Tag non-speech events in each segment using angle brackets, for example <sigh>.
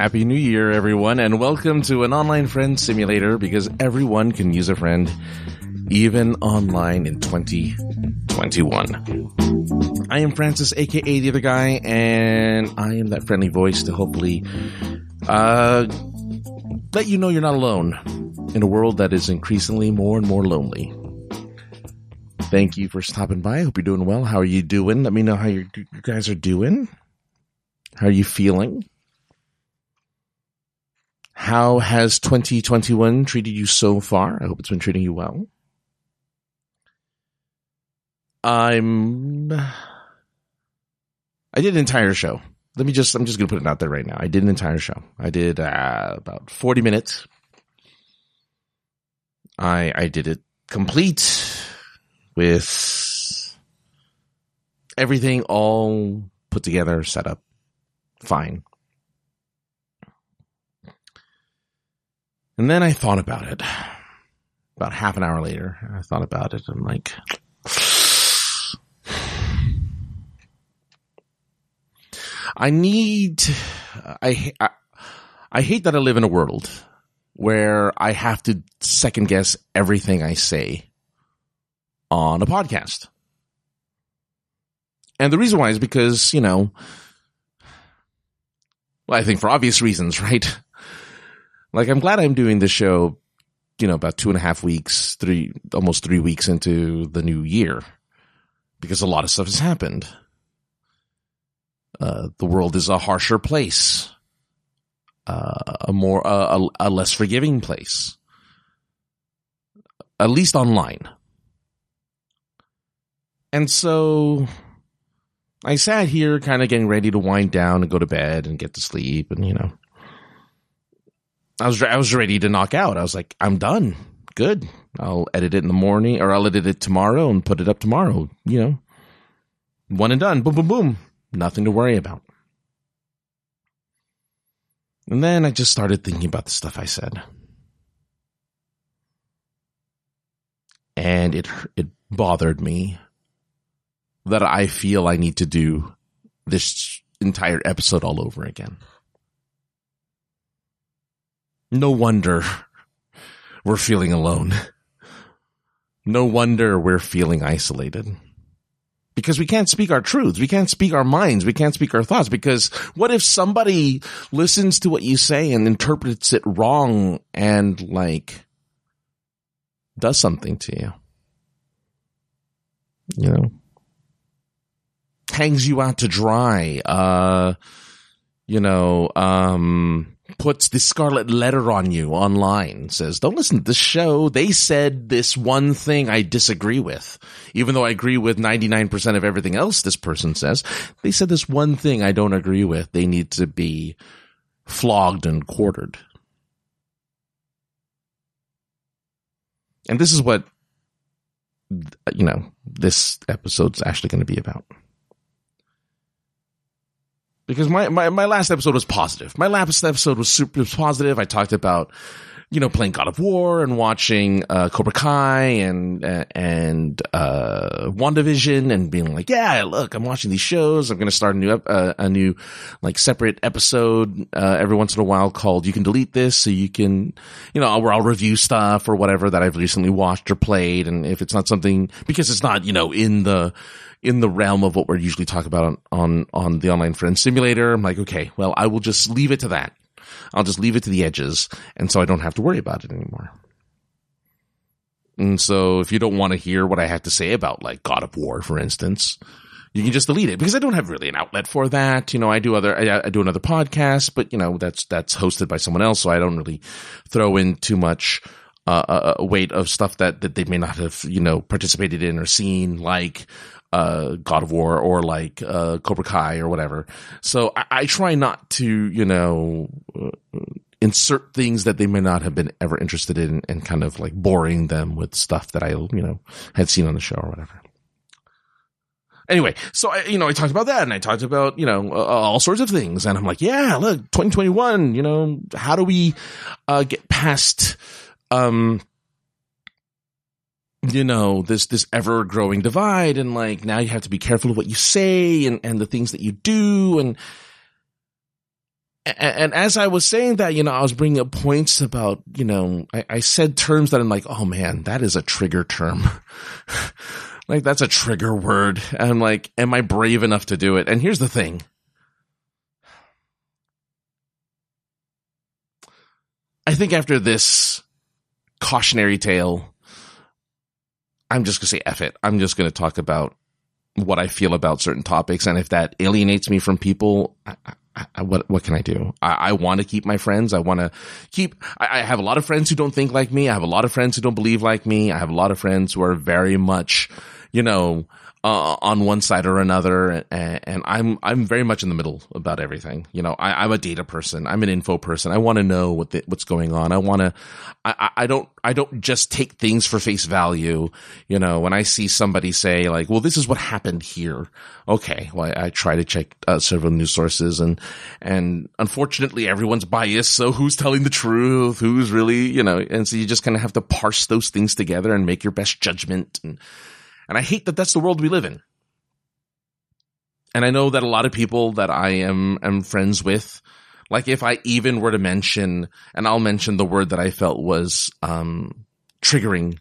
Happy New Year, everyone, and welcome to an online friend simulator because everyone can use a friend, even online in 2021. I am Francis, aka the other guy, and I am that friendly voice to hopefully, uh, let you know you're not alone in a world that is increasingly more and more lonely. Thank you for stopping by. I hope you're doing well. How are you doing? Let me know how you guys are doing. How are you feeling? How has 2021 treated you so far? I hope it's been treating you well. I'm. I did an entire show. Let me just, I'm just going to put it out there right now. I did an entire show. I did uh, about 40 minutes. I, I did it complete with everything all put together, set up, fine. And then I thought about it. About half an hour later, I thought about it. I'm like, I need, I, I, I hate that I live in a world where I have to second guess everything I say on a podcast. And the reason why is because, you know, well, I think for obvious reasons, <laughs> right? Like, I'm glad I'm doing this show, you know, about two and a half weeks, three, almost three weeks into the new year because a lot of stuff has happened. Uh, the world is a harsher place, uh, a more, uh, a, a less forgiving place, at least online. And so I sat here kind of getting ready to wind down and go to bed and get to sleep and, you know, I was, I was ready to knock out. I was like, I'm done. Good. I'll edit it in the morning or I'll edit it tomorrow and put it up tomorrow, you know, one and done. Boom, boom, boom. Nothing to worry about. And then I just started thinking about the stuff I said. And it, it bothered me that I feel I need to do this entire episode all over again. No wonder we're feeling alone. No wonder we're feeling isolated. Because we can't speak our truths. We can't speak our minds. We can't speak our thoughts. Because what if somebody listens to what you say and interprets it wrong and like does something to you? You know? hangs you out to dry, uh, you know, um, puts the scarlet letter on you online, says, don't listen to this show. They said this one thing I disagree with. Even though I agree with 99% of everything else this person says, they said this one thing I don't agree with. They need to be flogged and quartered. And this is what, you know, this episode's actually going to be about because my, my, my last episode was positive. My last episode was super positive. I talked about, you know, playing God of War and watching, uh, Cobra Kai and, and, uh, WandaVision and being like, yeah, look, I'm watching these shows. I'm going to start a new, uh, a new, like separate episode, uh, every once in a while called You Can Delete This so you can, you know, where I'll review stuff or whatever that I've recently watched or played. And if it's not something, because it's not, you know, in the, in the realm of what we're usually talking about on, on, on the online friend simulator. I'm like, okay, well, I will just leave it to that. I'll just leave it to the edges. And so I don't have to worry about it anymore. And so if you don't want to hear what I have to say about like God of War, for instance, you can just delete it because I don't have really an outlet for that. You know, I do other, I, I do another podcast, but you know, that's, that's hosted by someone else. So I don't really throw in too much, uh, uh, uh, weight of stuff that, that they may not have, you know, participated in or seen, like, uh, God of War or like, uh, Cobra Kai or whatever. So I, I try not to, you know, uh, insert things that they may not have been ever interested in and kind of like boring them with stuff that I, you know, had seen on the show or whatever. Anyway, so I, you know, I talked about that and I talked about, you know, uh, all sorts of things. And I'm like, yeah, look, 2021, you know, how do we, uh, get past, um, you know, this, this ever growing divide and like now you have to be careful of what you say and, and the things that you do and, and as I was saying that, you know, I was bringing up points about, you know, I, I said terms that I'm like, oh man, that is a trigger term. <laughs> like that's a trigger word. And I'm like, am I brave enough to do it? And here's the thing. I think after this cautionary tale, I'm just gonna say F it. I'm just gonna talk about what I feel about certain topics. And if that alienates me from people, I, I, what what can I do? I, I want to keep my friends. I want to keep. I, I, have a lot of friends who don't think like me. I have a lot of friends who don't believe like me. I have a lot of friends who are very much, you know, uh, on one side or another, and, and, I'm I'm very much in the middle about everything. You know, I, am a data person. I'm an info person. I want to know what the, what's going on. I want to. I, I don't I don't just take things for face value. You know, when I see somebody say like, "Well, this is what happened here," okay, well, I, I try to check uh, several news sources, and and unfortunately, everyone's biased. So who's telling the truth? Who's really you know? And so you just kind of have to parse those things together and make your best judgment and and I hate that that's the world we live in. And I know that a lot of people that I am, am friends with, like if I even were to mention, and I'll mention the word that I felt was, um, triggering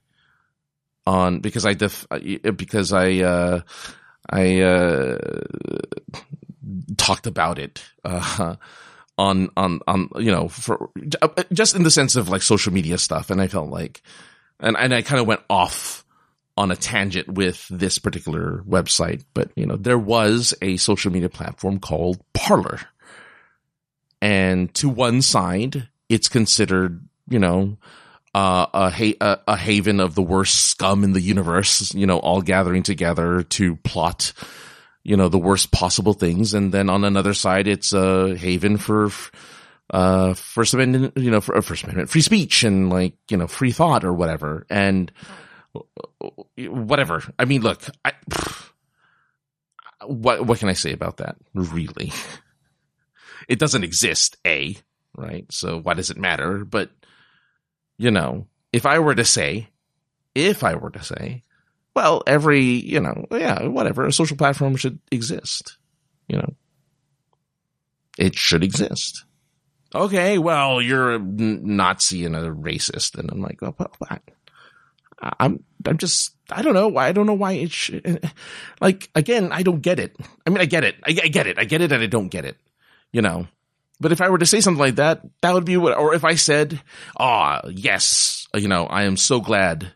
on, because I def, because I, uh, I, uh, talked about it, uh, <laughs> on, on, on, you know, for, just in the sense of like social media stuff. And I felt like, and, and I kind of went off on a tangent with this particular website, but you know, there was a social media platform called Parler. And to one side, it's considered, you know, uh, a, ha- a, haven of the worst scum in the universe, you know, all gathering together to plot, you know, the worst possible things. And then on another side, it's a haven for, uh, First Amendment, you know, for, uh, First Amendment free speech and like, you know, free thought or whatever. And, whatever. I mean, look, I, what what can I say about that? Really, <laughs> it doesn't exist. A right. So why does it matter? But you know, if I were to say, if I were to say, well, every you know, yeah, whatever, a social platform should exist. You know, it should exist. Okay, well, you're a Nazi and a racist, and I'm like, well, what? I'm, I'm just, I don't know. Why I don't know why it should, like, again, I don't get it. I mean, I get it. I, I get it. I get it and I don't get it, you know, but if I were to say something like that, that would be what, or if I said, ah, oh, yes, you know, I am so glad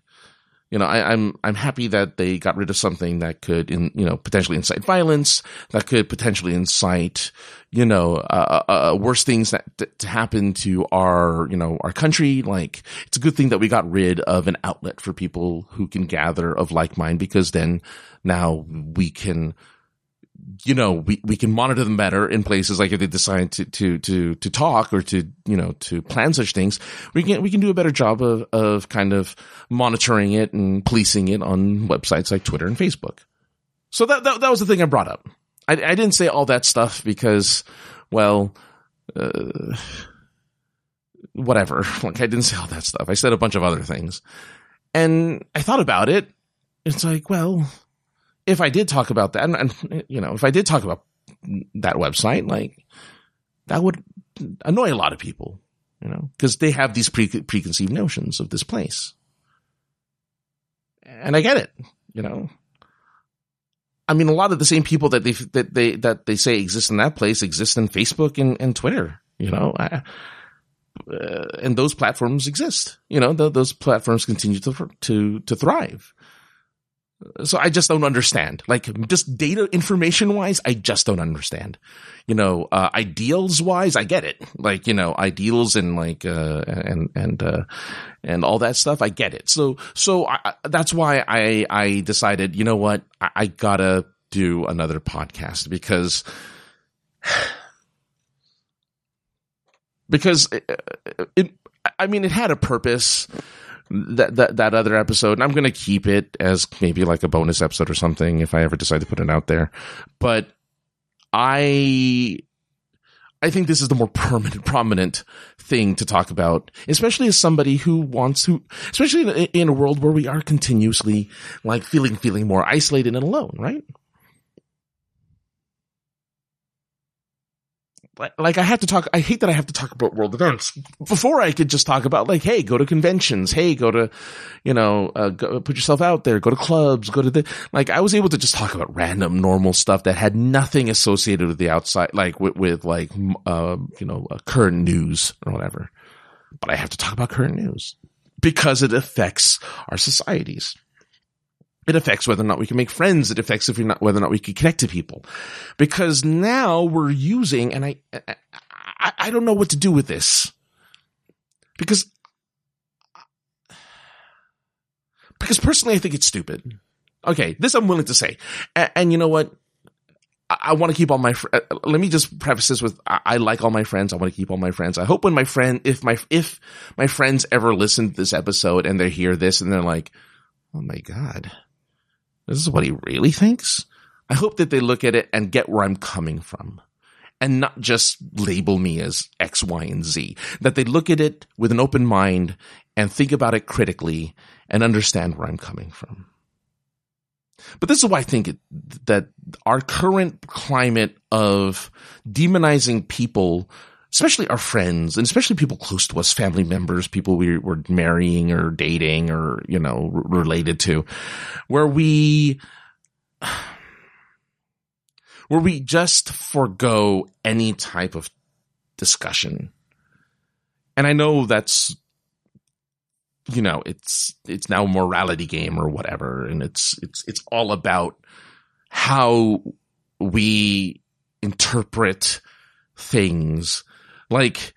you know, I, am I'm, I'm happy that they got rid of something that could, in, you know, potentially incite violence, that could potentially incite, you know, uh, uh, uh, worse things that, to happen to our, you know, our country. Like, it's a good thing that we got rid of an outlet for people who can gather of like mind because then now we can you know, we, we can monitor them better in places like if they decide to, to, to, to talk or to, you know, to plan such things, we can, we can do a better job of, of kind of monitoring it and policing it on websites like Twitter and Facebook. So that, that, that was the thing I brought up. I, I didn't say all that stuff because, well, uh, whatever. <laughs> Like I didn't say all that stuff. I said a bunch of other things and I thought about it. It's like, well, if I did talk about that, and, and, you know, if I did talk about that website, like that would annoy a lot of people, you know, because they have these pre- preconceived notions of this place. And I get it, you know. I mean, a lot of the same people that they that they that they say exist in that place exist in Facebook and, and Twitter. You know, I, uh, and those platforms exist. You know, the, those platforms continue to to to thrive. So I just don't understand. Like just data information wise, I just don't understand. You know, uh, ideals wise, I get it. Like, you know, ideals and like, uh, and, and, uh, and all that stuff, I get it. So, so I, that's why I, I decided, you know what, I, I gotta do another podcast because, <sighs> because it, it, I mean, it had a purpose that that that other episode, and I'm going to keep it as maybe like a bonus episode or something if I ever decide to put it out there. But I I think this is the more permanent, <laughs> prominent thing to talk about, especially as somebody who wants to, especially in, in a world where we are continuously like feeling, feeling more isolated and alone, right? Like I have to talk. I hate that I have to talk about world events before I could just talk about like, hey, go to conventions. Hey, go to, you know, uh, go, put yourself out there. Go to clubs. Go to the like. I was able to just talk about random normal stuff that had nothing associated with the outside, like with, with like, uh, you know, uh, current news or whatever. But I have to talk about current news because it affects our societies. It affects whether or not we can make friends. It affects if you're not, whether or not we can connect to people. Because now we're using, and I, I, I don't know what to do with this. Because, because personally I think it's stupid. Okay, this I'm willing to say. And, and you know what? I, I want to keep all my, fr- uh, let me just preface this with, I, I like all my friends. I want to keep all my friends. I hope when my friend, if my, if my friends ever listen to this episode and they hear this and they're like, oh my God, this is what he really thinks. I hope that they look at it and get where I'm coming from and not just label me as X, Y, and Z. That they look at it with an open mind and think about it critically and understand where I'm coming from. But this is why I think it, that our current climate of demonizing people especially our friends and especially people close to us, family members, people we were marrying or dating or, you know, r- related to, where we, <sighs> where we just forego any type of discussion. And I know that's, you know, it's, it's now a morality game or whatever. And it's, it's, it's all about how we interpret things like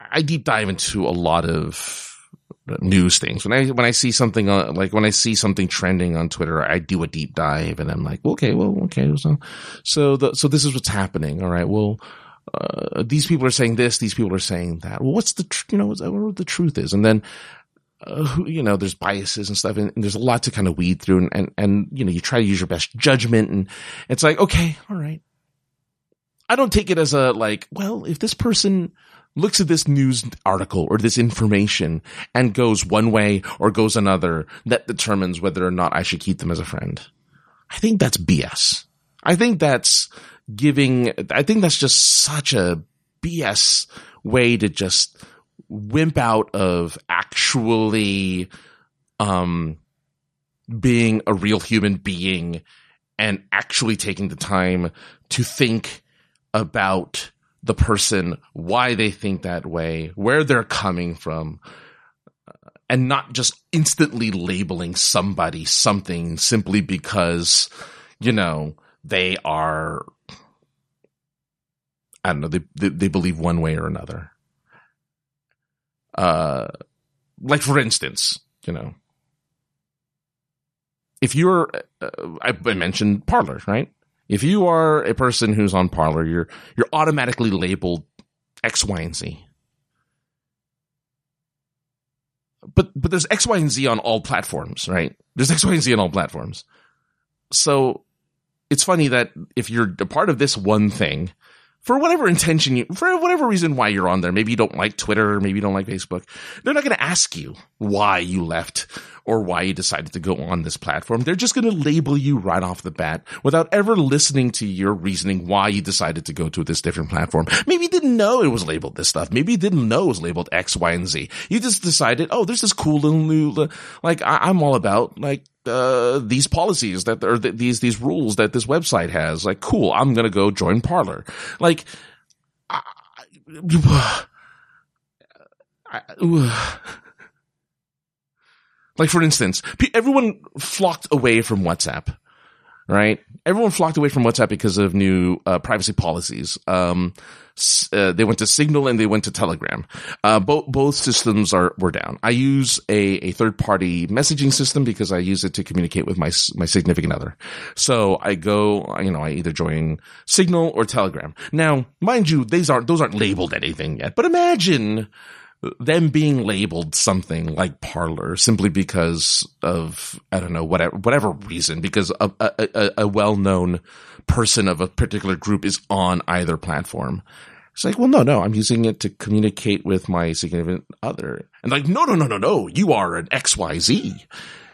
I deep dive into a lot of news things. When I when I see something uh, like when I see something trending on Twitter, I do a deep dive and I'm like, okay, well, okay, so so the, so this is what's happening. All right, well. Uh, these people are saying this, these people are saying that. Well, what's the, tr- you know, what's, what the truth is? And then, uh, who, you know, there's biases and stuff and, and, there's a lot to kind of weed through and, and, and, you know, you try to use your best judgment and it's like, okay, all right. I don't take it as a like, well, if this person looks at this news article or this information and goes one way or goes another, that determines whether or not I should keep them as a friend. I think that's BS. I think that's giving, I think that's just such a BS way to just wimp out of actually, um, being a real human being and actually taking the time to think about the person, why they think that way, where they're coming from, and not just instantly labeling somebody something simply because, you know, they are, I don't know, they, they, they believe one way or another. Uh, like for instance, you know, if you're, uh, I mentioned Parler, right? If you are a person who's on Parler, you're you're automatically labeled X, Y, and Z. But but there's X, Y, and Z on all platforms, right? There's X, Y, and Z on all platforms. So it's funny that if you're a part of this one thing, for whatever intention you, for whatever reason why you're on there, maybe you don't like Twitter, maybe you don't like Facebook, they're not going to ask you why you left or why you decided to go on this platform. They're just going to label you right off the bat without ever listening to your reasoning why you decided to go to this different platform. Maybe you didn't know it was labeled this stuff. Maybe you didn't know it was labeled X, Y, and Z. You just decided, oh, there's this cool little new, like I, am all about like uh, these policies that or th- these these rules that this website has. Like, cool, I'm gonna go join Parler. Like, I, I, <sighs> like for instance, everyone flocked away from WhatsApp, right? Everyone flocked away from WhatsApp because of new uh, privacy policies. Um, uh, they went to Signal and they went to Telegram. Uh, both both systems are were down. I use a, a third party messaging system because I use it to communicate with my my significant other. So I go, you know, I either join Signal or Telegram. Now, mind you, these aren't those aren't labeled anything yet. But imagine them being labeled something like Parler simply because of I don't know whatever whatever reason because a, a, a, well known person of a particular group is on either platform. It's like, well, no, no, I'm using it to communicate with my significant other. And like, no, no, no, no, no, you are an XYZ.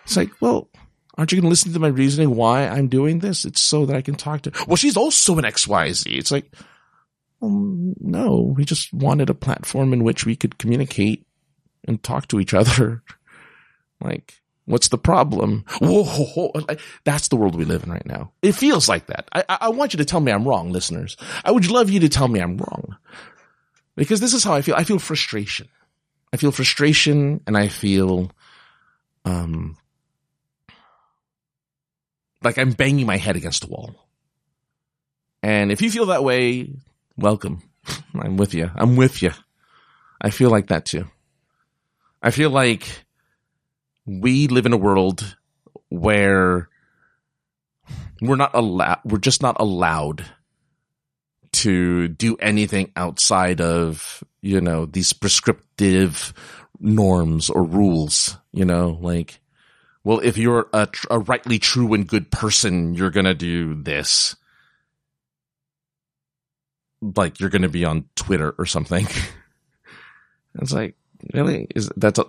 It's like, well, aren't you going to listen to my reasoning why I'm doing this? It's so that I can talk to, well, she's also an XYZ. It's like, well, no, we just wanted a platform in which we could communicate and talk to each other. <laughs> like, what's the problem? Whoa, <laughs> that's the world we live in right now. It feels like that. I, I want you to tell me I'm wrong, listeners. I would love you to tell me I'm wrong. Because this is how I feel. I feel frustration. I feel frustration and I feel, um, like I'm banging my head against a wall. And if you feel that way, welcome. I'm with you. I'm with you. I feel like that too. I feel like we live in a world where we're not allowed, we're just not allowed to do anything outside of, you know, these prescriptive norms or rules, you know, like, well, if you're a, a rightly true and good person, you're going to do this like you're going to be on Twitter or something. <laughs> it's like, really? Is that's,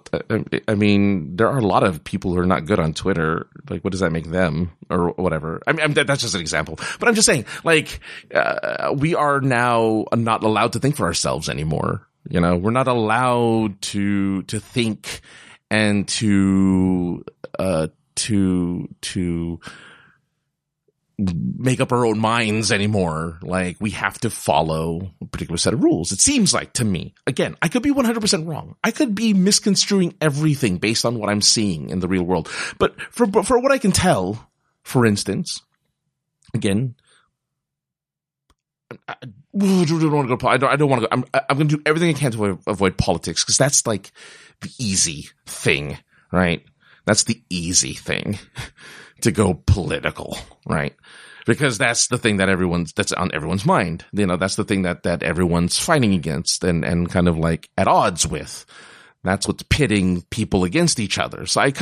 I mean, there are a lot of people who are not good on Twitter. Like, what does that make them or whatever? I mean, that's just an example, but I'm just saying, like, uh, we are now not allowed to think for ourselves anymore. You know, we're not allowed to, to think and to, uh, to, to, make up our own minds anymore. Like we have to follow a particular set of rules. It seems like to me. Again, I could be 100% wrong. I could be misconstruing everything based on what I'm seeing in the real world. But for, for what I can tell, for instance, again, I don't want to go. I don't, I don't want to go. I'm, I'm going to do everything I can to avoid, avoid politics because that's like the easy thing, right? That's the easy thing <laughs> to go political, right? Because that's the thing that everyone's, that's on everyone's mind. You know, that's the thing that, that everyone's fighting against and, and kind of like at odds with. That's what's pitting people against each other. So I,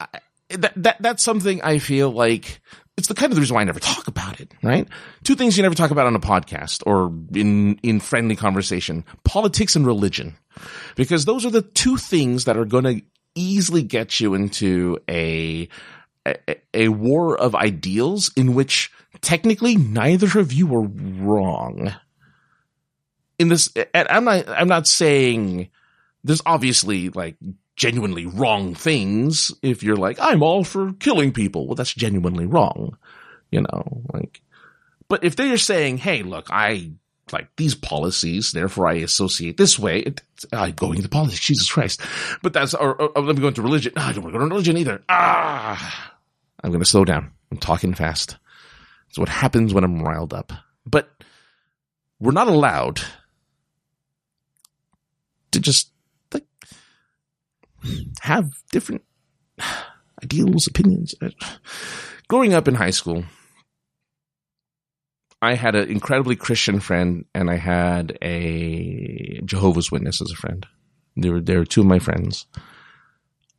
I that, that, that's something I feel like it's the kind of the reason why I never talk about it, right? Two things you never talk about on a podcast or in, in friendly conversation, politics and religion. Because those are the two things that are going to easily get you into a, a, a war of ideals in which technically neither of you were wrong. In this, I'm not, I'm not saying there's obviously like genuinely wrong things if you're like, I'm all for killing people. Well, that's genuinely wrong, you know, like, but if they're saying, Hey, look, I like these policies, therefore I associate this way. I'm going into politics, Jesus Christ. But that's, or, or, or let me go into religion. No, I don't want to go into religion either. Ah, I'm going to slow down. I'm talking fast. That's what happens when I'm riled up. But we're not allowed to just like have different <sighs> ideals, opinions. Growing up in high school, I had an incredibly Christian friend and I had a Jehovah's Witness as a friend. They were, they were two of my friends.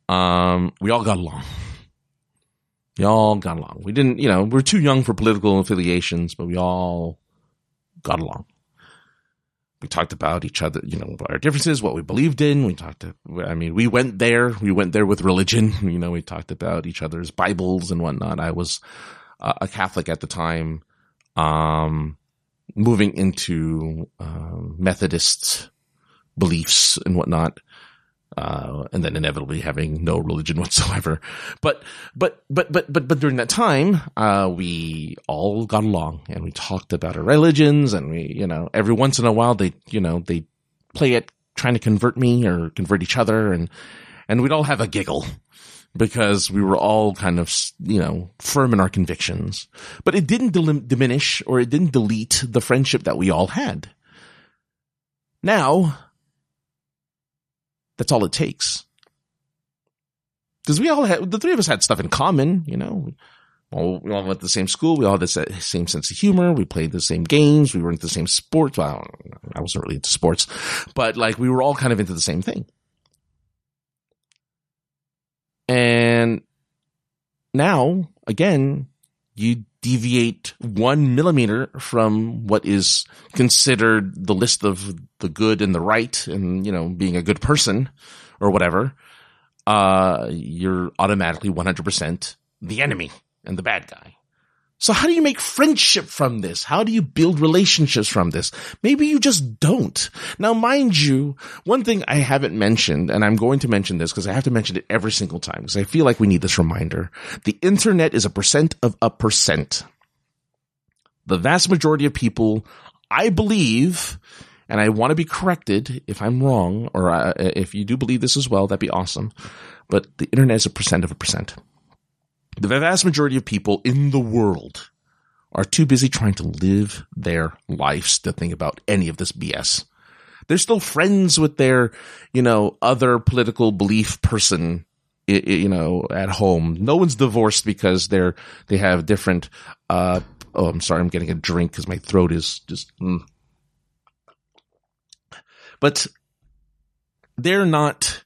Um, we all got along. We all got along. We didn't, you know, we are too young for political affiliations, but we all got along. We talked about each other, you know, our differences, what we believed in. We talked to, I mean, we went there. We went there with religion. <laughs> You know, we talked about each other's Bibles and whatnot. I was a Catholic at the time, um, moving into um, Methodist beliefs and whatnot uh, and then inevitably having no religion <laughs> whatsoever. But, but, but, but, but, but during that time, uh, we all got along and we talked about our religions and we, you know, every once in a while they, you know, they play it trying to convert me or convert each other and, and we'd all have a giggle because we were all kind of, you know, firm in our convictions, but it didn't diminish or it didn't delete the friendship that we all had. Now, that's all it takes. Because we all had, the three of us had stuff in common, you know. We all went to the same school. We all had the same sense of humor. We played the same games. We were into the same sports. Well, I wasn't really into sports, but like we were all kind of into the same thing. And now, again, you deviate one millimeter from what is considered the list of the good and the right and, you know, being a good person or whatever, uh, you're automatically 100% the enemy and the bad guy. So how do you make friendship from this? How do you build relationships from this? Maybe you just don't. Now, mind you, one thing I haven't mentioned, and I'm going to mention this because I have to mention it every single time because I feel like we need this reminder. The internet is a percent of a percent. The vast majority of people, I believe, and I want to be corrected if I'm wrong, or uh, if you do believe this as well, that'd be awesome. But the internet is a percent of a percent. The vast majority of people in the world are too busy trying to live their lives to think about any of this BS. They're still friends with their, you know, other political belief person, you know, at home. No one's divorced because they're, they have different, uh, oh, I'm sorry, I'm getting a drink because my throat is just, mm. but they're not,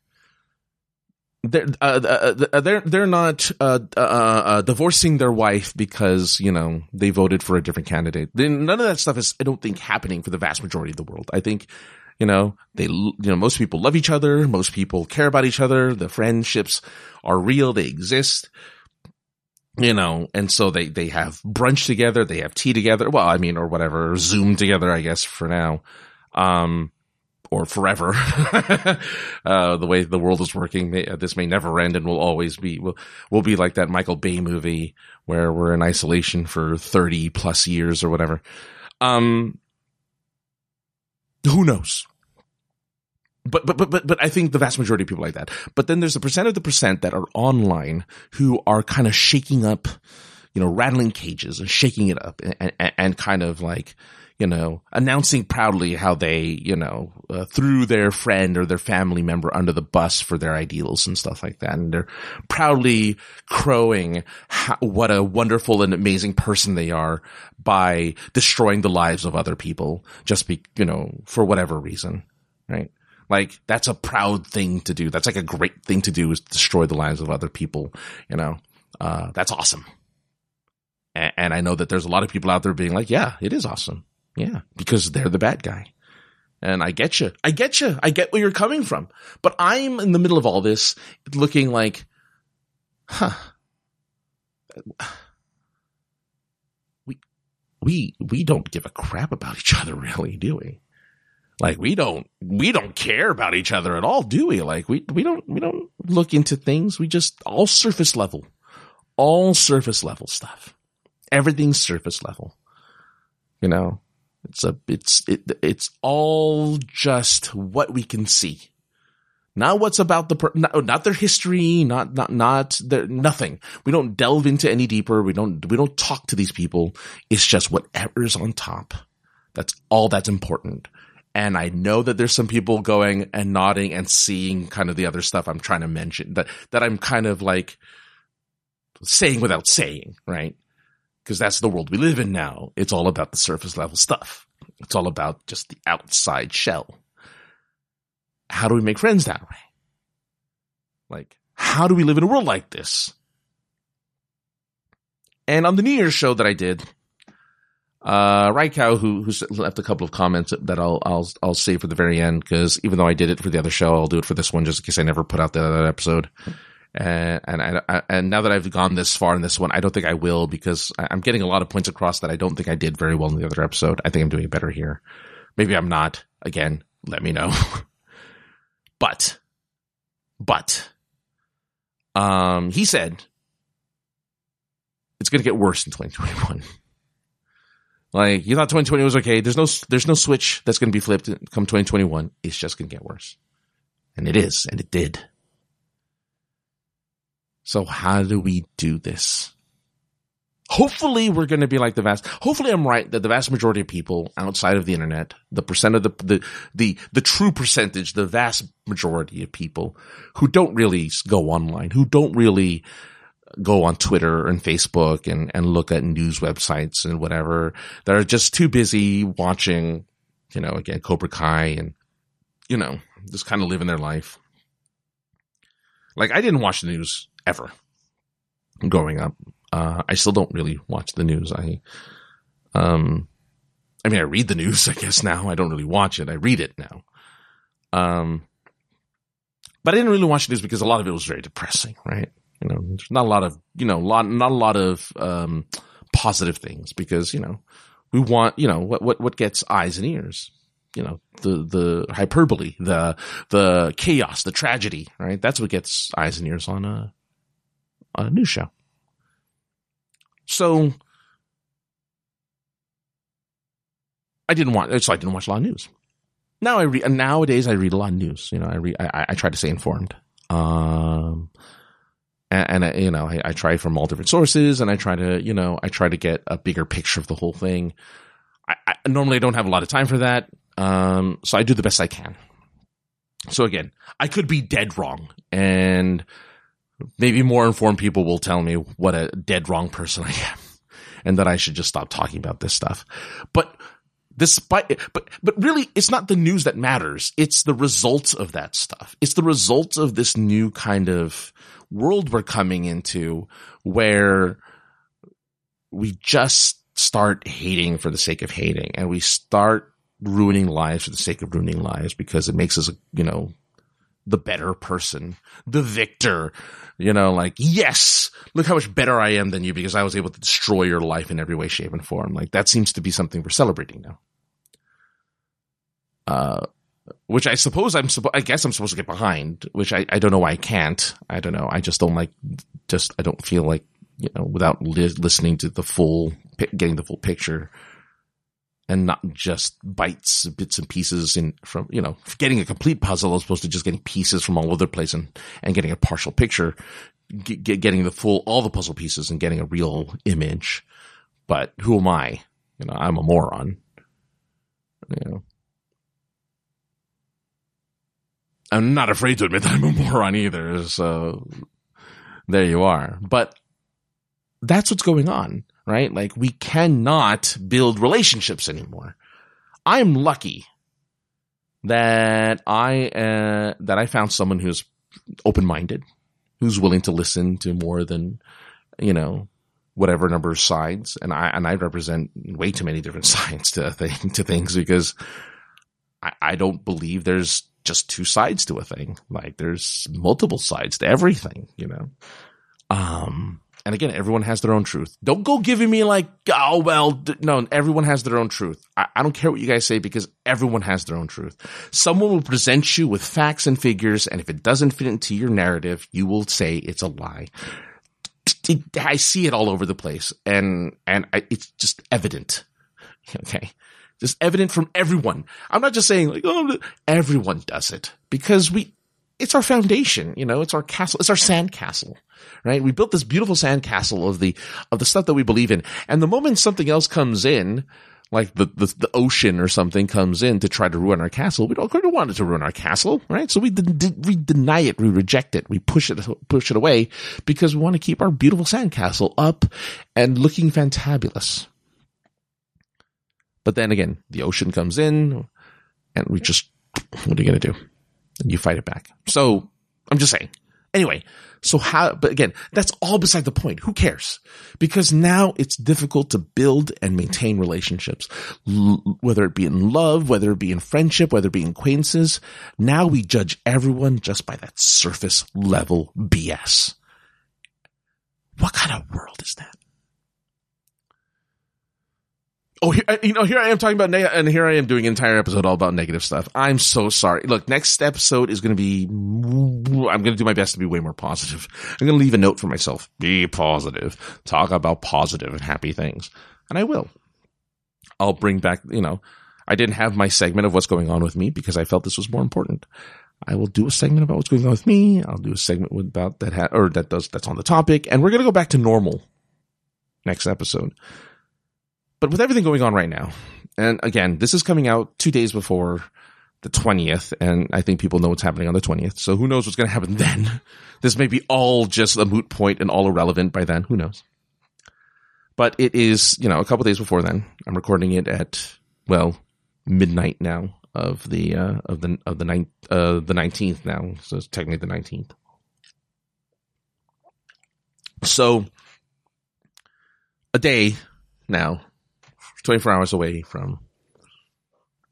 they're uh, uh, uh, they're they're not uh, uh, uh, divorcing their wife because you know they voted for a different candidate. None of that stuff is I don't think happening for the vast majority of the world. I think you know they you know most people love each other. Most people care about each other. The friendships are real. They exist. You know, and so they they have brunch together. They have tea together. Well, I mean, or whatever, Zoom together. I guess for now. Um, or forever. <laughs> uh, the way the world is working, may, uh, this may never end and will always be, will, will be like that Michael Bay movie where we're in isolation for 30 plus years or whatever. Um, who knows? But, but, but, but, but I think the vast majority of people like that. But then there's a percent of the percent that are online who are kind of shaking up, you know, rattling cages and shaking it up and, and, and kind of like, you know, announcing proudly how they, you know, uh, threw their friend or their family member under the bus for their ideals and stuff like that. And they're proudly crowing how, what a wonderful and amazing person they are by destroying the lives of other people just be, you know, for whatever reason, right? Like that's a proud thing to do. That's like a great thing to do is destroy the lives of other people, you know. Uh, that's awesome. And, and I know that there's a lot of people out there being like, yeah, it is awesome yeah, because they're the bad guy. And I get you. I get you. I get where you're coming from. But I'm in the middle of all this looking like, huh. We, we, we don't give a crap about each other really, do we? Like we don't, we don't care about each other at all, do we? Like we, we don't, we don't look into things. We just all surface level, all surface level stuff. Everything's surface level. You know, it's a, it's, it, it's all just what we can see. Not what's about the, per- not, not, their history, not, not, not their, nothing. We don't delve into any deeper. We don't, we don't talk to these people. It's just whatever's on top. That's all that's important. And I know that there's some people going and nodding and seeing kind of the other stuff I'm trying to mention that, that I'm kind of like saying without saying, right? Because that's the world we live in now. It's all about the surface level stuff. It's all about just the outside shell. How do we make friends that way? Like, how do we live in a world like this? And on the New Year's show that I did, uh, Raikau, who, who left a couple of comments that I'll, I'll, I'll save for the very end, because even though I did it for the other show, I'll do it for this one just in case I never put out the other episode. And, and I, I, and now that I've gone this far in this one, I don't think I will because I'm getting a lot of points across that I don't think I did very well in the other episode. I think I'm doing better here. Maybe I'm not. Again, let me know. <laughs> but, but, um, he said it's going to get worse in 2021. <laughs> Like you thought 2020 was okay. There's no, there's no switch that's going to be flipped come 2021. It's just going to get worse. And it is, and it did. So how do we do this? Hopefully we're going to be like the vast, hopefully I'm right that the vast majority of people outside of the internet, the percent of the, the, the, the true percentage, the vast majority of people who don't really go online, who don't really go on Twitter and Facebook and, and look at news websites and whatever, that are just too busy watching, you know, again, Cobra Kai and, you know, just kind of living their life. Like I didn't watch the news ever growing up. Uh, I still don't really watch the news. I, um, I mean, I read the news, <laughs> I guess now. I don't really watch it. I read it now. Um, but I didn't really watch the news because a lot of it was very depressing, right? You know, there's not a lot of, you know, lot, not a lot of, um, positive things because, you know, we want, you know, what, what, what gets eyes and ears? You know, the, the hyperbole, the, the chaos, the tragedy, right? That's what gets eyes and ears on a, on a news show. So I didn't want, so I didn't watch a lot of news. Now I read, nowadays I read a lot of news. You know, I read, I, I try to stay informed. Um, and, and I, you know, I, I, try from all different sources and I try to, you know, I try to get a bigger picture of the whole thing. I, I normally don't have a lot of time for that. Um, so I do the best I can. So again, I could be dead wrong and maybe more informed people will tell me what a dead wrong person <laughs> I am and that I should just stop talking about this stuff. But despite, but, but really it's not the news that matters. It's the results of that stuff. It's the results of this new kind of world we're coming into where we just start hating for the sake of hating and we start ruining lives for the sake of ruining lives because it makes us, you know, the better person, the victor, you know, like, yes, look how much better I am than you because I was able to destroy your life in every way, shape, and form. Like that seems to be something we're celebrating now. Uh, which I suppose I'm supposed, I guess I'm supposed to get behind, which I, I don't know why I can't. I don't know. I just don't like, just, I don't feel like, you know, without li- listening to the full, getting the full picture and not just bites, bits and pieces in from, you know, getting a complete puzzle as opposed to just getting pieces from all over the place and, and getting a partial picture, get, getting the full, all the puzzle pieces and getting a real image. But who am I? You know, I'm a moron. You know, I'm not afraid to admit that I'm a moron either. So there you are. But that's what's going on, right? Like we cannot build relationships anymore. I'm lucky that I uh, that I found someone who's open minded, who's willing to listen to more than you know whatever number of sides, and I and I represent way too many different <laughs> sides to thing, to things because I, I don't believe there's just two sides to a thing. Like there's multiple sides to everything, you know? Um, and again, everyone has their own truth. Don't go giving me like, oh, well, no, everyone has their own truth. I, I, don't care what you guys say because everyone has their own truth. Someone will present you with facts and figures. And if it doesn't fit into your narrative, you will say it's a lie. I see it all over the place and, and I, it's just evident. <laughs> Okay. Just evident from everyone. I'm not just saying like, oh, everyone does it because we, it's our foundation, you know, it's our castle, it's our sand castle, right? We built this beautiful sand castle of the, of the stuff that we believe in. And the moment something else comes in, like the, the, the ocean or something comes in to try to ruin our castle, we don't, we don't want it to ruin our castle, right? So we, we deny it, we reject it, we push it, push it away because we want to keep our beautiful sand castle up and looking fantabulous. But then again, the ocean comes in and we just, what are you going to do? And you fight it back. So I'm just saying. Anyway, so how, but again, that's all beside the point. Who cares? Because now it's difficult to build and maintain relationships, L- whether it be in love, whether it be in friendship, whether it be in acquaintances. Now we judge everyone just by that surface level BS. What kind of world is that? Oh, here, uh, you know, here I am talking about, neg- and here I am doing an entire episode all about negative stuff. I'm so sorry. Look, next episode is going to be, I'm going to do my best to be way more positive. I'm going to leave a note for myself. Be positive. Talk about positive and happy things. And I will. I'll bring back, you know, I didn't have my segment of what's going on with me because I felt this was more important. I will do a segment about what's going on with me. I'll do a segment about that, ha- or that does, that's on the topic. And we're going to go back to normal next episode. But with everything going on right now, and again, this is coming out two days before the 20th, and I think people know what's happening on the 20th. So who knows what's going to happen <laughs> then? This may be all just a moot point and all irrelevant by then. Who knows? But it is, you know, a couple days before then. I'm recording it at, well, midnight now of the, uh, of the, of the ninth, uh, the 19th now. So it's technically the 19th. So a day now 24 hours away from,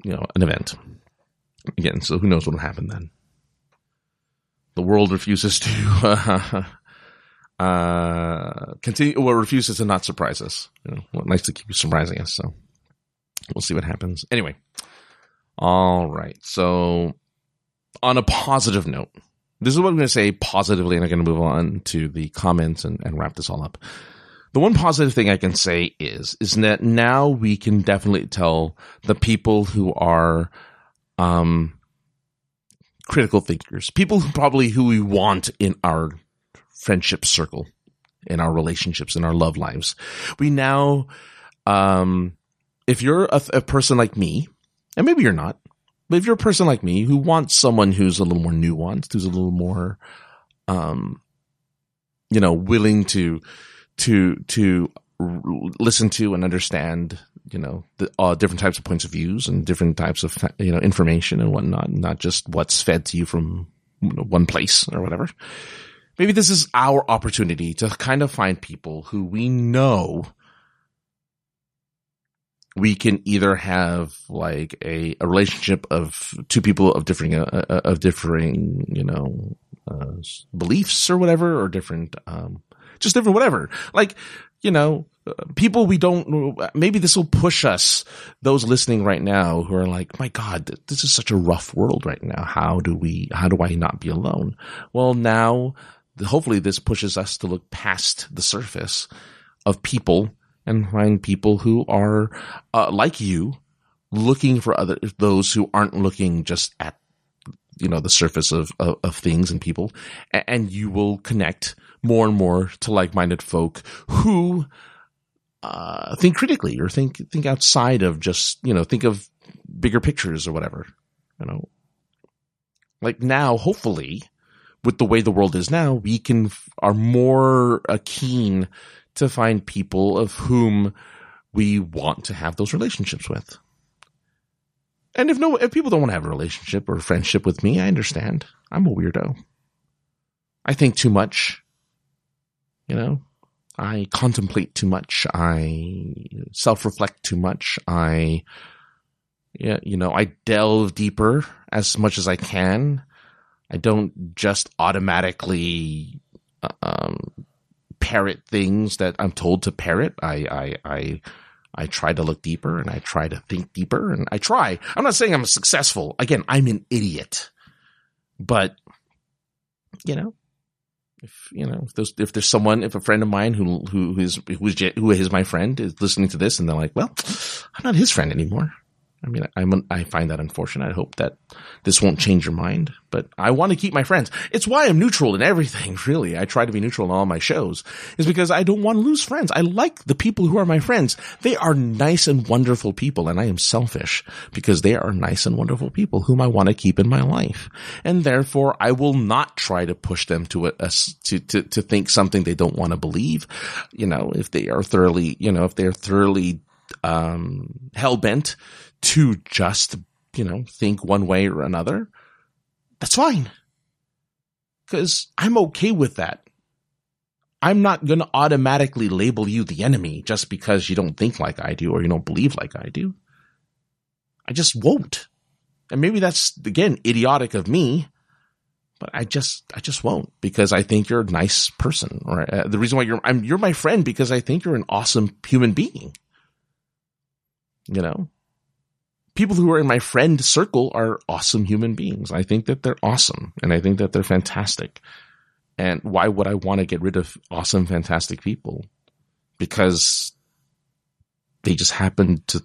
you know, an event. Again, so who knows what will happen then. The world refuses to, uh, <laughs> uh, continue or refuses to not surprise us. You know, well, to keep surprising us. So we'll see what happens. Anyway, all right. So on a positive note, this is what I'm going to say positively, and I'm going to move on to the comments and, and wrap this all up. The one positive thing I can say is, is that now we can definitely tell the people who are, um, critical thinkers, people who probably who we want in our friendship circle, in our relationships, in our love lives. We now, um, if you're a, a person like me, and maybe you're not, but if you're a person like me who wants someone who's a little more nuanced, who's a little more, um, you know, willing to, to, to listen to and understand, you know, the uh, different types of points of views and different types of, you know, information and whatnot, not just what's fed to you from one place or whatever. Maybe this is our opportunity to kind of find people who we know we can either have like a, a relationship of two people of differing uh, uh, of differing you know uh, beliefs or whatever or different um, just different whatever. Like you know people we don't maybe this will push us those listening right now who are like my god this is such a rough world right now. How do we how do i not be alone? Well now hopefully this pushes us to look past the surface of people and find people who are uh, like you looking for other those who aren't looking just at you know the surface of, of, of things and people. And you will connect more and more to like-minded folk who uh, think critically or think think outside of just you know think of bigger pictures or whatever you know like now hopefully with the way the world is now we can are more uh, keen to find people of whom we want to have those relationships with. And if no, if people don't want to have a relationship or a friendship with me, I understand. I'm a weirdo. I think too much. You know, I contemplate too much. I self-reflect too much. I, yeah, you know, I delve deeper as much as I can. I don't just automatically um, parrot things that I'm told to parrot. I, I, I, I try to look deeper and I try to think deeper and I try. I'm not saying I'm successful. Again, I'm an idiot, but you know, if you know if there's if there's someone if a friend of mine who who is who is who is my friend is listening to this and they're like, well, I'm not his friend anymore. I mean, I'm, I find that unfortunate. I hope that this won't change your mind, but I want to keep my friends. It's why I'm neutral in everything, <laughs> really. I try to be neutral in all my shows is because I don't want to lose friends. I like the people who are my friends. They are nice and wonderful people and I am selfish because they are nice and wonderful people whom I want to keep in my life. And therefore I will not try to push them to a, a to, to, to think something they don't want to believe. You know, if they are thoroughly, you know, if they're thoroughly um, hell bent to just, you know, think one way or another, that's fine. Cause I'm okay with that. I'm not going to automatically label you the enemy just because you don't think like I do or you don't believe like I do. I just won't. And maybe that's again idiotic of me, but I just I just won't because I think you're a nice person. Or uh, the reason why you're I'm you're my friend because I think you're an awesome human being. You know, people who are in my friend circle are awesome human beings. I think that they're awesome and I think that they're fantastic. And why would I want to get rid of awesome, fantastic people? Because they just happen to,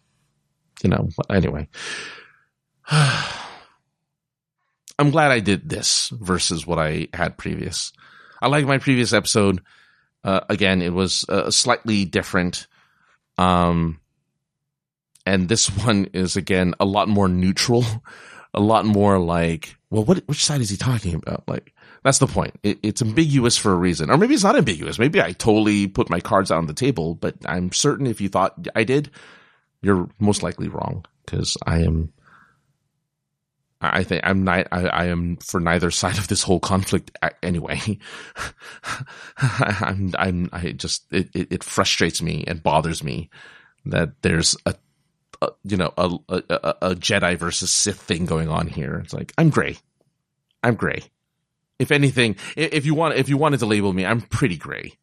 you know, anyway. <sighs> I'm glad I did this versus what I had previous. I like my previous episode. Uh, again, it was uh, slightly different. Um, and this <laughs> one is again a lot more neutral, a lot more like, well, what which side is he talking about? Like that's the point. It, it's ambiguous for a reason, or maybe it's not ambiguous. Maybe I totally put my cards out on the table, but I'm certain if you thought I did, you're most likely wrong because I am. I think I'm not. I, I, am for neither side of this whole conflict anyway. <laughs> I'm. I'm. I just. It, it, it frustrates me and bothers me that there's a a, you know, a, a, a Jedi versus Sith thing going on here. It's like, I'm gray. I'm gray. If anything, if you want, if you wanted to label me, I'm pretty gray.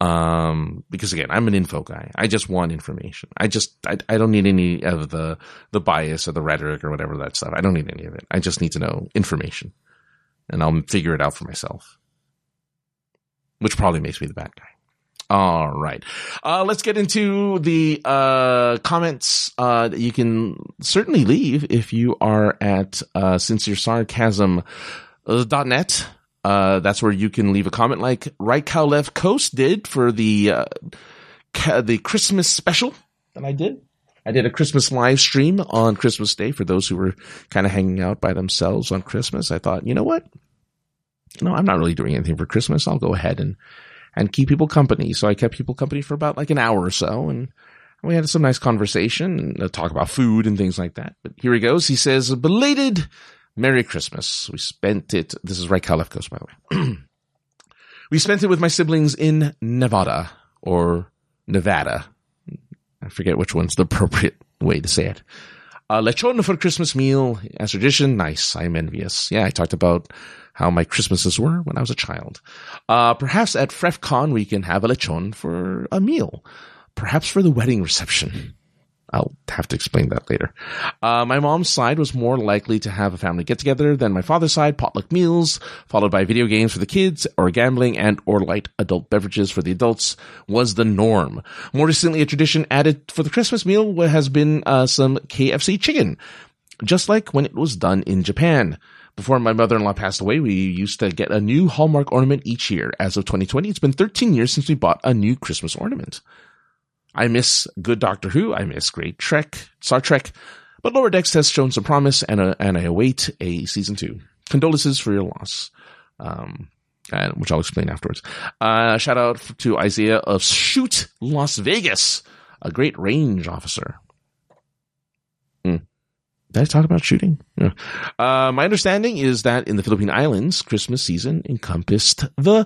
Um, because again, I'm an info guy. I just want information. I just, I, I don't need any of the, the bias or the rhetoric or whatever that stuff. I don't need any of it. I just need to know information and I'll figure it out for myself, which probably makes me the bad guy. All right. Uh, let's get into the, uh, comments, uh, that you can certainly leave if you are at, uh, sarcasm.net. Uh, that's where you can leave a comment like Right Cow Left Coast did for the, uh, ca- the Christmas special that I did. I did a Christmas live stream on Christmas Day for those who were kind of hanging out by themselves on Christmas. I thought, you know what? No, I'm not really doing anything for Christmas. I'll go ahead and and keep people company. So I kept people company for about like an hour or so and we had some nice conversation and uh, talk about food and things like that. But here he goes. He says, belated Merry Christmas. We spent it. This is right Left by the way. <clears throat> we spent it with my siblings in Nevada or Nevada. I forget which one's the appropriate way to say it. Uh, lechon for Christmas meal as tradition. Nice. I'm envious. Yeah, I talked about how my Christmases were when I was a child. Uh, perhaps at FrefCon we can have a lechon for a meal. Perhaps for the wedding reception. I'll have to explain that later. Uh, my mom's side was more likely to have a family get together than my father's side, potluck meals, followed by video games for the kids, or gambling and or light adult beverages for the adults was the norm. More recently, a tradition added for the Christmas meal has been uh, some KFC chicken, just like when it was done in Japan. Before my mother-in-law passed away, we used to get a new Hallmark ornament each year. As of 2020, it's been 13 years since we bought a new Christmas ornament. I miss good Doctor Who. I miss great Trek, Star Trek. But Lower Decks has shown some promise and, uh, and I await a season two. Condolences for your loss. Um, and, which I'll explain afterwards. Uh, shout out to Isaiah of Shoot Las Vegas, a great range officer. Did I talk about shooting? Yeah. Uh, my understanding is that in the Philippine Islands, Christmas season encompassed the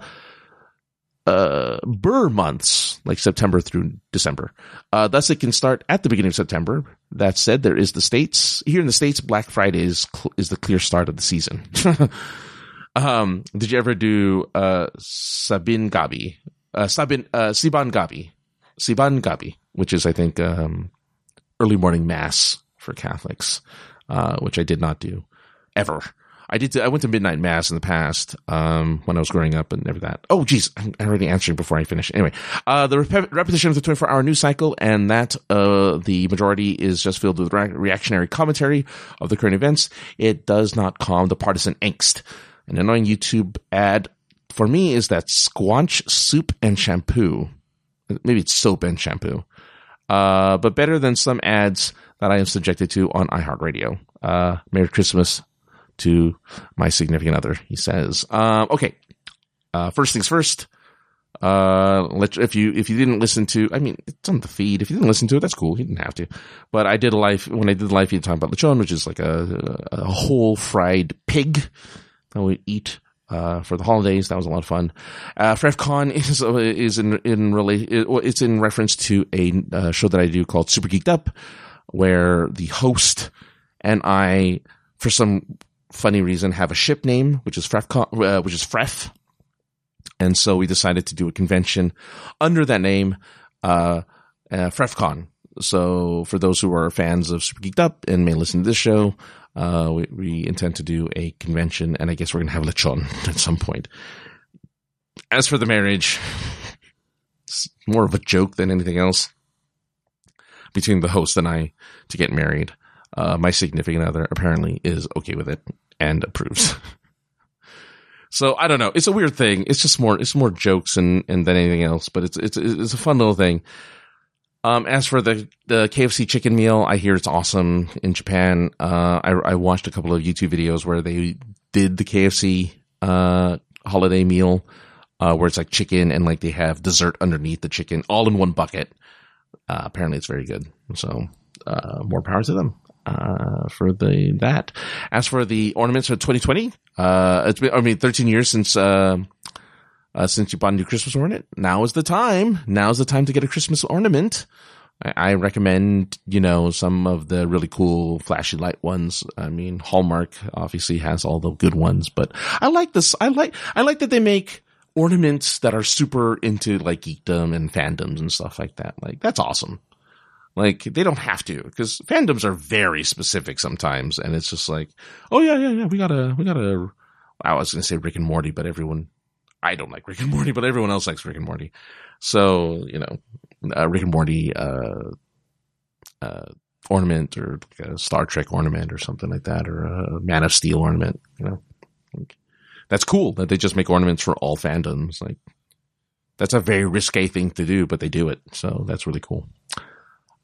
uh, Ber months, like September through December. Uh, thus, it can start at the beginning of September. That said, there is the states here in the states. Black Friday is cl- is the clear start of the season. <laughs> um, did you ever do uh, Sabin Gabi, uh, Sabin uh, Siban Gabi, Siban Gabi, which is I think um, early morning mass for Catholics, uh, which I did not do ever. I did. I went to midnight mass in the past um, when I was growing up and never that. Oh, geez, I'm already answering before I finish. Anyway, uh, the rep- repetition of the 24 hour news cycle and that uh, the majority is just filled with re- reactionary commentary of the current events. It does not calm the partisan angst. An annoying YouTube ad for me is that Squatch soup and shampoo. Maybe it's soap and shampoo. Uh, but better than some ads that I am subjected to on iHeartRadio. Uh, Merry Christmas to my significant other, he says. Um, okay. Uh, first things first. Uh, let, if you, if you didn't listen to, I mean, it's on the feed. If you didn't listen to it, that's cool. You didn't have to. But I did a life when I did live feed talking about lechon, which is like a, a whole fried pig that we eat uh, for the holidays. That was a lot of fun. Uh, FrefCon <laughs> is, is in, in relate, it's in reference to a uh, show that I do called Super Geeked Up, where the host and I, for some funny reason, have a ship name, which is FrefCon, uh, which is Fref. And so we decided to do a convention under that name, uh, uh, FrefCon. So for those who are fans of Super Geeked Up and may listen to this show, uh, we, we, intend to do a convention and I guess we're going to have lechon <laughs> at some point. As for the marriage, it's more of a joke than anything else between the host and I to get married. Uh, my significant other apparently is okay with it and approves. <laughs> so I don't know. It's a weird thing. It's just more, it's more jokes and, and than anything else, but it's, it's, it's a fun little thing. Um, as for the, the KFC chicken meal, I hear it's awesome in Japan. Uh, I, I watched a couple of YouTube videos where they did the KFC, uh, holiday meal, uh, where it's like chicken and like they have dessert underneath the chicken all in one bucket. Uh, apparently it's very good. So, uh, more power to them. Uh, for the that. As for the ornaments for 2020, uh, it's been I mean 13 years since uh, since you bought a new Christmas ornament. Now is the time. Now is the time to get a Christmas ornament. I, I recommend, you know, some of the really cool flashy light ones. I mean, Hallmark obviously has all the good ones, but I like this. I like, I like that they make ornaments that are super into like geekdom and fandoms and stuff like that. Like that's awesome. Like they don't have to because fandoms are very specific sometimes, and it's just like, oh yeah, yeah, yeah, we gotta, we gotta. I was gonna say Rick and Morty, but everyone, I don't like Rick and Morty, but everyone else likes Rick and Morty. So you know, uh, Rick and Morty uh, uh, ornament or like a Star Trek ornament or something like that, or a Man of Steel ornament. You know, like, that's cool that they just make ornaments for all fandoms. Like that's a very risque thing to do, but they do it, so that's really cool.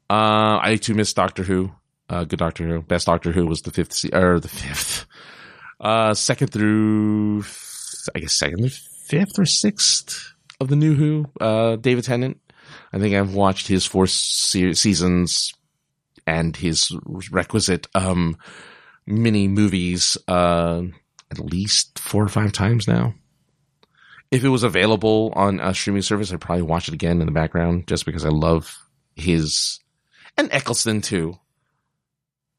Uh, I too miss Doctor Who. Uh, good Doctor Who. Best Doctor Who was the fifth, se- or the fifth, <laughs> uh, second through, I guess second or fifth or sixth of the new Who. Uh, David Tennant. I think I've watched his four se- seasons and his requisite, um, mini movies, uh, at least four or five times now. If it was available on a streaming service, I'd probably watch it again in the background just because I love his and Eccleston too.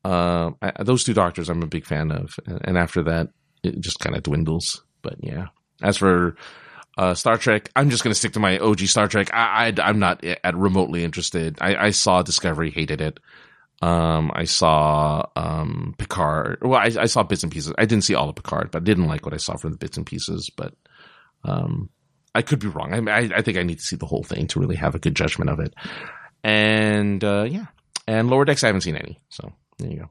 Uh, I, those two doctors I'm a big fan of, and after that it just kind of dwindles. But yeah, as for uh, Star Trek, I'm just gonna stick to my OG Star Trek. I, I am not at remotely interested. I, I saw Discovery, hated it. Um, I saw um Picard. Well, I, I saw bits and pieces. I didn't see all of Picard, but I didn't like what I saw from the bits and pieces. But um, I could be wrong. I, I, I think I need to see the whole thing to really have a good judgment of it. And uh, yeah, and lower decks I haven't seen any. So there you go.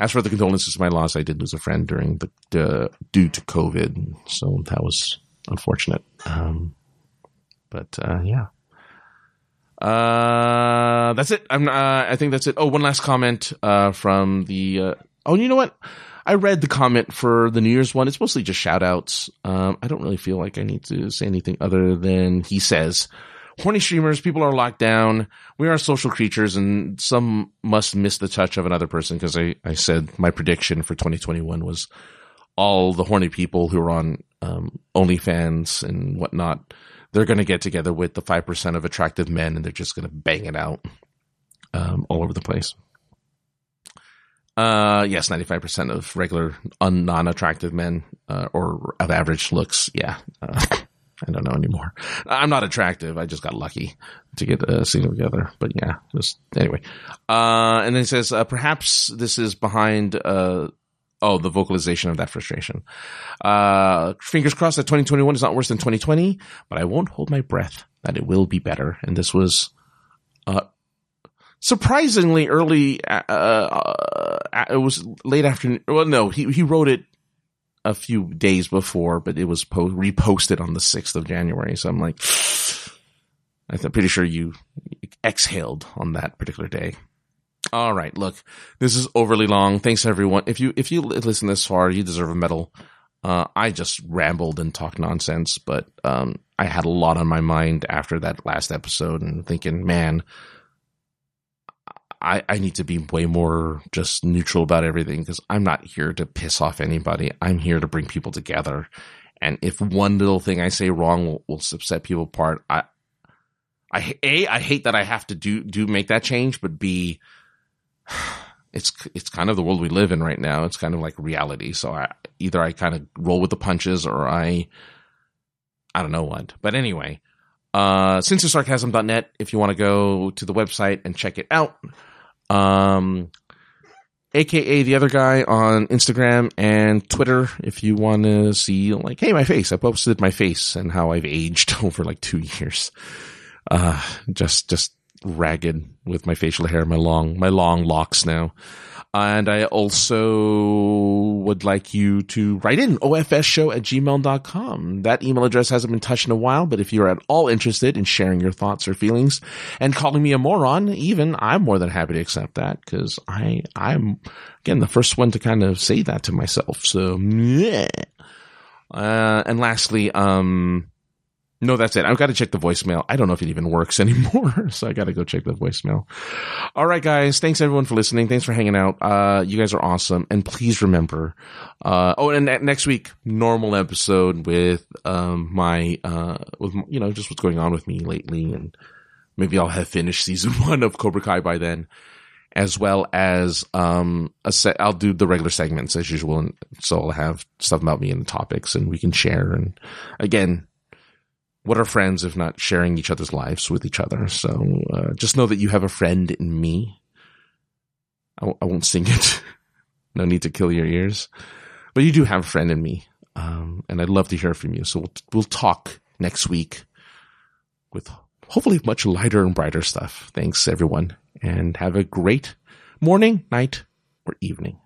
As for the condolences my loss, I did lose a friend during the, the due to COVID, so that was unfortunate. Um, but uh, yeah. Uh, that's it. I'm. Uh, I think that's it. Oh, one last comment uh, from the. Uh, oh, you know what? I read the comment for the New Year's one. It's mostly just shout outs. Um, I don't really feel like I need to say anything other than he says, horny streamers, people are locked down. We are social creatures and some must miss the touch of another person because I, I said my prediction for 2021 was all the horny people who are on um, OnlyFans and whatnot. They're going to get together with the 5% of attractive men and they're just going to bang it out um, all over the place. Uh, yes, 95% of regular un- non-attractive men, uh, or of average looks. Yeah. Uh, <laughs> I don't know anymore. I'm not attractive. I just got lucky to get a single together. But yeah, just anyway. Uh, and then he says, uh, perhaps this is behind, uh, oh, the vocalization of that frustration. Uh, fingers crossed that 2021 is not worse than 2020, but I won't hold my breath that it will be better. And this was, uh, surprisingly early, uh, uh, it was late afternoon. Well, no, he, he wrote it a few days before, but it was po- reposted on the 6th of January. So I'm like, <sighs> I'm pretty sure you exhaled on that particular day. All right. Look, this is overly long. Thanks everyone. If you, if you listen this far, you deserve a medal. Uh, I just rambled and talked nonsense, but, um, I had a lot on my mind after that last episode and thinking, man, I, I need to be way more just neutral about everything because I'm not here to piss off anybody. I'm here to bring people together. And if one little thing I say wrong will, will upset people apart, I, I, A, I hate that I have to do, do make that change, but B, <sighs> it's, it's kind of the world we live in right now. It's kind of like reality. So I, either I kind of roll with the punches or I, I don't know what. But anyway, uh, sinceresarcasm.net if you want to go to the website and check it out um, aka the other guy on Instagram and Twitter. If you want to see, like, hey, my face, I posted my face and how I've aged <laughs> over like two years. Uh, just, just ragged with my facial hair, my long, my long locks now. And I also would like you to write in ofsshow at gmail.com. That email address hasn't been touched in a while, but if you're at all interested in sharing your thoughts or feelings and calling me a moron, even I'm more than happy to accept that because I, I'm again the first one to kind of say that to myself. So, yeah. Uh, and lastly, um, no, that's it. I've got to check the voicemail. I don't know if it even works <laughs> anymore. so I got to go check the voicemail. All right, guys. Thanks everyone for listening. Thanks for hanging out. Uh, you guys are awesome. And please remember, uh, oh, and next week, normal episode with, um, my, uh, with, you know, just what's going on with me lately and maybe I'll have finished <laughs> season one of Cobra Kai by then, as well as um a se- I'll do the regular segments as usual, and so I'll have stuff about me and the topics, and we can share. And again, what are friends if not sharing each other's lives with each other? So uh, just know that you have a friend in me. I w- I won't sing it. <laughs> no need to kill your ears, but you do have a friend in me, um, and I'd love to hear from you. So we'll, we'll talk next week with hopefully much lighter and brighter stuff. Thanks everyone and have a great morning, night, or evening.